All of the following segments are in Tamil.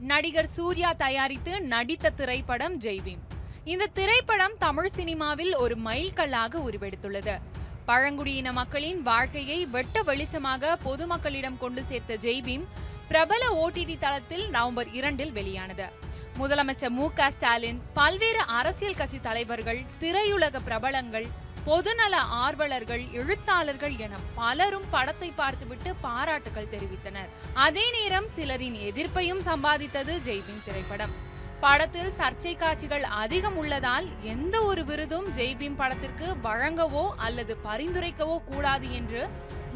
நடிகர் சூர்யா தயாரித்து நடித்த திரைப்படம் ஜெய்வீம் இந்த திரைப்படம் தமிழ் சினிமாவில் ஒரு மைல்கல்லாக உருவெடுத்துள்ளது. பழங்குடியின மக்களின் வாழ்க்கையை வெட்ட வெளிச்சமாக பொதுமக்களிடம் கொண்டு சேர்த்த ஜெய்பீம் பிரபல ஓடிடி தளத்தில் நவம்பர் இரண்டில் வெளியானது. முதலமைச்சர் மு க ஸ்டாலின் பல்வேறு அரசியல் கட்சி தலைவர்கள் திரையுலக பிரபலங்கள் பொதுநல ஆர்வலர்கள் எழுத்தாளர்கள் என பலரும் படத்தை பார்த்துவிட்டு பாராட்டுகள் தெரிவித்தனர். அதே நேரம் சிலரின் எதிர்ப்பையும் சம்பாதித்தது ஜெய்பின் திரைப்படம். படத்தில் சர்ச்சை காட்சிகள் அதிகம் உள்ளதால் எந்த ஒரு விருதும் ஜெய்பீம் படத்திற்கு வழங்கவோ அல்லது பரிந்துரைக்கவோ கூடாது என்று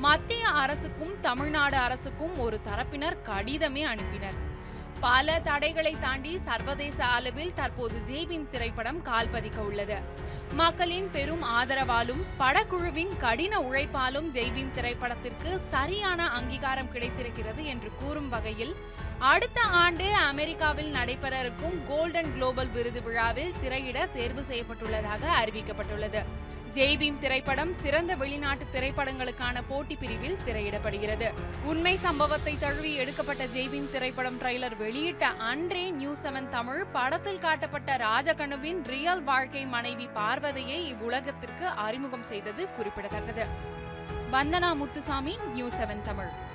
மத்திய அரசுக்கும் தமிழ்நாடு அரசுக்கும் ஒரு தரப்பினர் கடிதமே அனுப்பினர். பல தடைகளை தாண்டி சர்வதேச அளவில் தற்போது ஜெய்பீம் திரைப்படம் கால்பதிக்க உள்ளது. மக்களின் பெரும் ஆதரவாலும் படக்குழுவின் கடின உழைப்பாலும் ஜெய்பீம் திரைப்படத்திற்கு சரியான அங்கீகாரம் கிடைத்திருக்கிறது என்று கூறும் வகையில் அடுத்த ஆண்டு அமெரிக்காவில் நடைபெற இருக்கும் கோல்டன் குளோபல் விருது விழாவில் திரையிட தேர்வு செய்யப்பட்டுள்ளதாக அறிவிக்கப்பட்டுள்ளது. ஜெய்பீம் திரைப்படம் சிறந்த வெளிநாட்டு திரைப்படங்களுக்கான போட்டி பிரிவில் திரையிடப்படுகிறது. உண்மை சம்பவத்தை தழுவி எடுக்கப்பட்ட ஜெய்பீம் திரைப்படம் ட்ரெய்லர் வெளியிட்ட அன்றே நியூ செவன் தமிழ் படத்தில் காட்டப்பட்ட ராஜகனுவின் ரியல் வாழ்க்கை மனைவி பார்வதியை இவ்வுலகத்திற்கு அறிமுகம் செய்தது குறிப்பிடத்தக்கது. Vandana Muthusamy new seven Tamil.